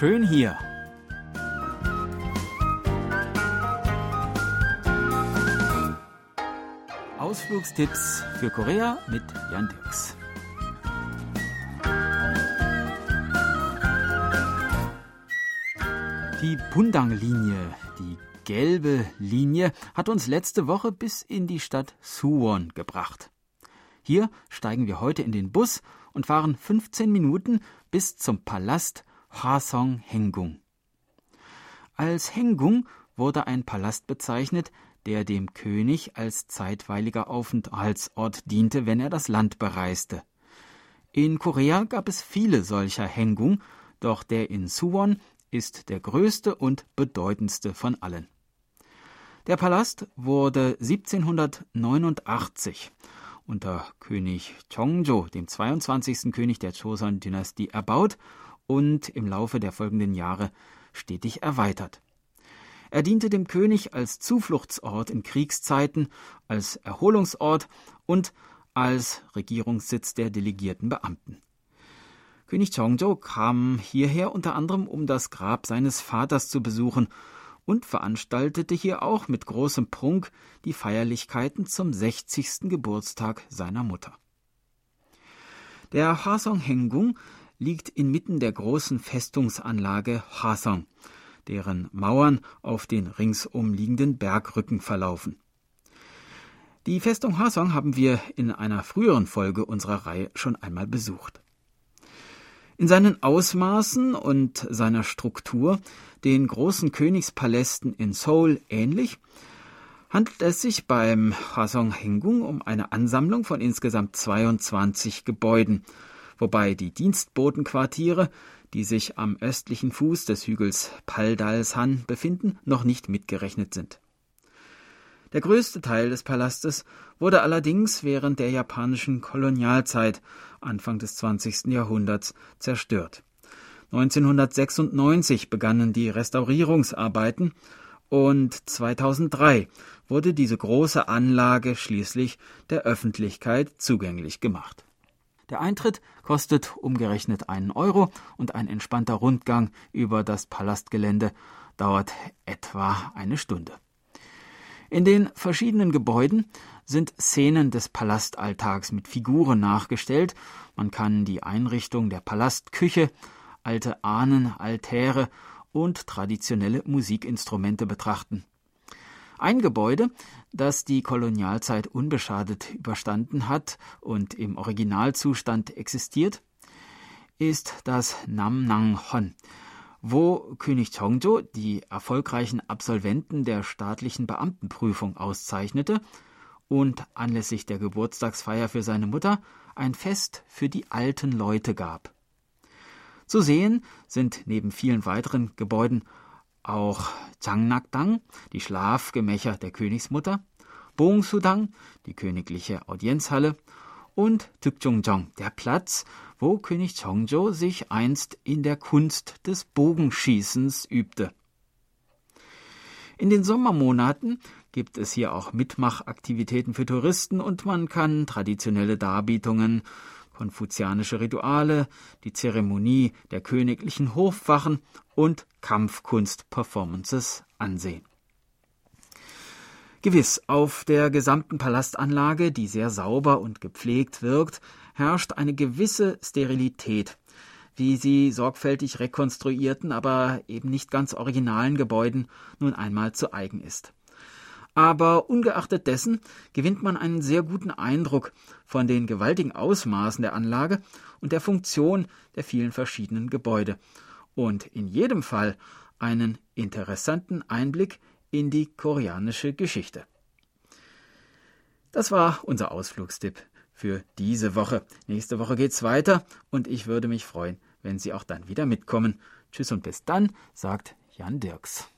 schön hier. Ausflugstipps für Korea mit Jan Dirks. Die Pundang-Linie, die gelbe Linie, hat uns letzte Woche bis in die Stadt Suwon gebracht. Hier steigen wir heute in den Bus und fahren 15 Minuten bis zum Palast Hwasong Hengung. Als Hengung wurde ein Palast bezeichnet, der dem König als zeitweiliger Aufenthaltsort diente, wenn er das Land bereiste. In Korea gab es viele solcher Hengung, doch der in Suwon ist der größte und bedeutendste von allen. Der Palast wurde 1789 unter König Chongjo, dem 22. König der Joseon-Dynastie, erbaut und im Laufe der folgenden Jahre stetig erweitert. Er diente dem König als Zufluchtsort in Kriegszeiten, als Erholungsort und als Regierungssitz der delegierten Beamten. König Chongzhou kam hierher unter anderem, um das Grab seines Vaters zu besuchen und veranstaltete hier auch mit großem Prunk die Feierlichkeiten zum 60. Geburtstag seiner Mutter. Der Hwasong Hengung liegt inmitten der großen Festungsanlage Hwasong, deren Mauern auf den ringsum liegenden Bergrücken verlaufen. Die Festung Hwasong haben wir in einer früheren Folge unserer Reihe schon einmal besucht. In seinen Ausmaßen und seiner Struktur, den großen Königspalästen in Seoul ähnlich, handelt es sich beim Hwasong Hengung um eine Ansammlung von insgesamt 22 Gebäuden, wobei die Dienstbotenquartiere, die sich am östlichen Fuß des Hügels Paldalshan befinden, noch nicht mitgerechnet sind. Der größte Teil des Palastes wurde allerdings während der japanischen Kolonialzeit Anfang des 20. Jahrhunderts zerstört. 1996 begannen die Restaurierungsarbeiten und 2003 wurde diese große Anlage schließlich der Öffentlichkeit zugänglich gemacht. Der Eintritt kostet umgerechnet einen Euro und ein entspannter Rundgang über das Palastgelände dauert etwa eine Stunde. In den verschiedenen Gebäuden sind Szenen des Palastaltags mit Figuren nachgestellt. Man kann die Einrichtung der Palastküche, alte Ahnen, Altäre und traditionelle Musikinstrumente betrachten. Ein Gebäude, das die Kolonialzeit unbeschadet überstanden hat und im Originalzustand existiert, ist das Namnanghon, wo König Chongzhou die erfolgreichen Absolventen der staatlichen Beamtenprüfung auszeichnete und anlässlich der Geburtstagsfeier für seine Mutter ein Fest für die alten Leute gab. Zu sehen sind neben vielen weiteren Gebäuden auch Changnakdang, die Schlafgemächer der Königsmutter, Bongsudang, die königliche Audienzhalle und Tukjungjong, der Platz, wo König Chongzhou sich einst in der Kunst des Bogenschießens übte. In den Sommermonaten gibt es hier auch Mitmachaktivitäten für Touristen und man kann traditionelle Darbietungen, konfuzianische Rituale, die Zeremonie der königlichen Hofwachen und Kampfkunst-Performances ansehen. Gewiss, auf der gesamten Palastanlage, die sehr sauber und gepflegt wirkt, herrscht eine gewisse Sterilität, wie sie sorgfältig rekonstruierten, aber eben nicht ganz originalen Gebäuden nun einmal zu eigen ist. Aber ungeachtet dessen gewinnt man einen sehr guten Eindruck von den gewaltigen Ausmaßen der Anlage und der Funktion der vielen verschiedenen Gebäude und in jedem Fall einen interessanten Einblick in die koreanische Geschichte. Das war unser Ausflugstipp für diese Woche. Nächste Woche geht's weiter und ich würde mich freuen, wenn Sie auch dann wieder mitkommen. Tschüss und bis dann, sagt Jan Dirks.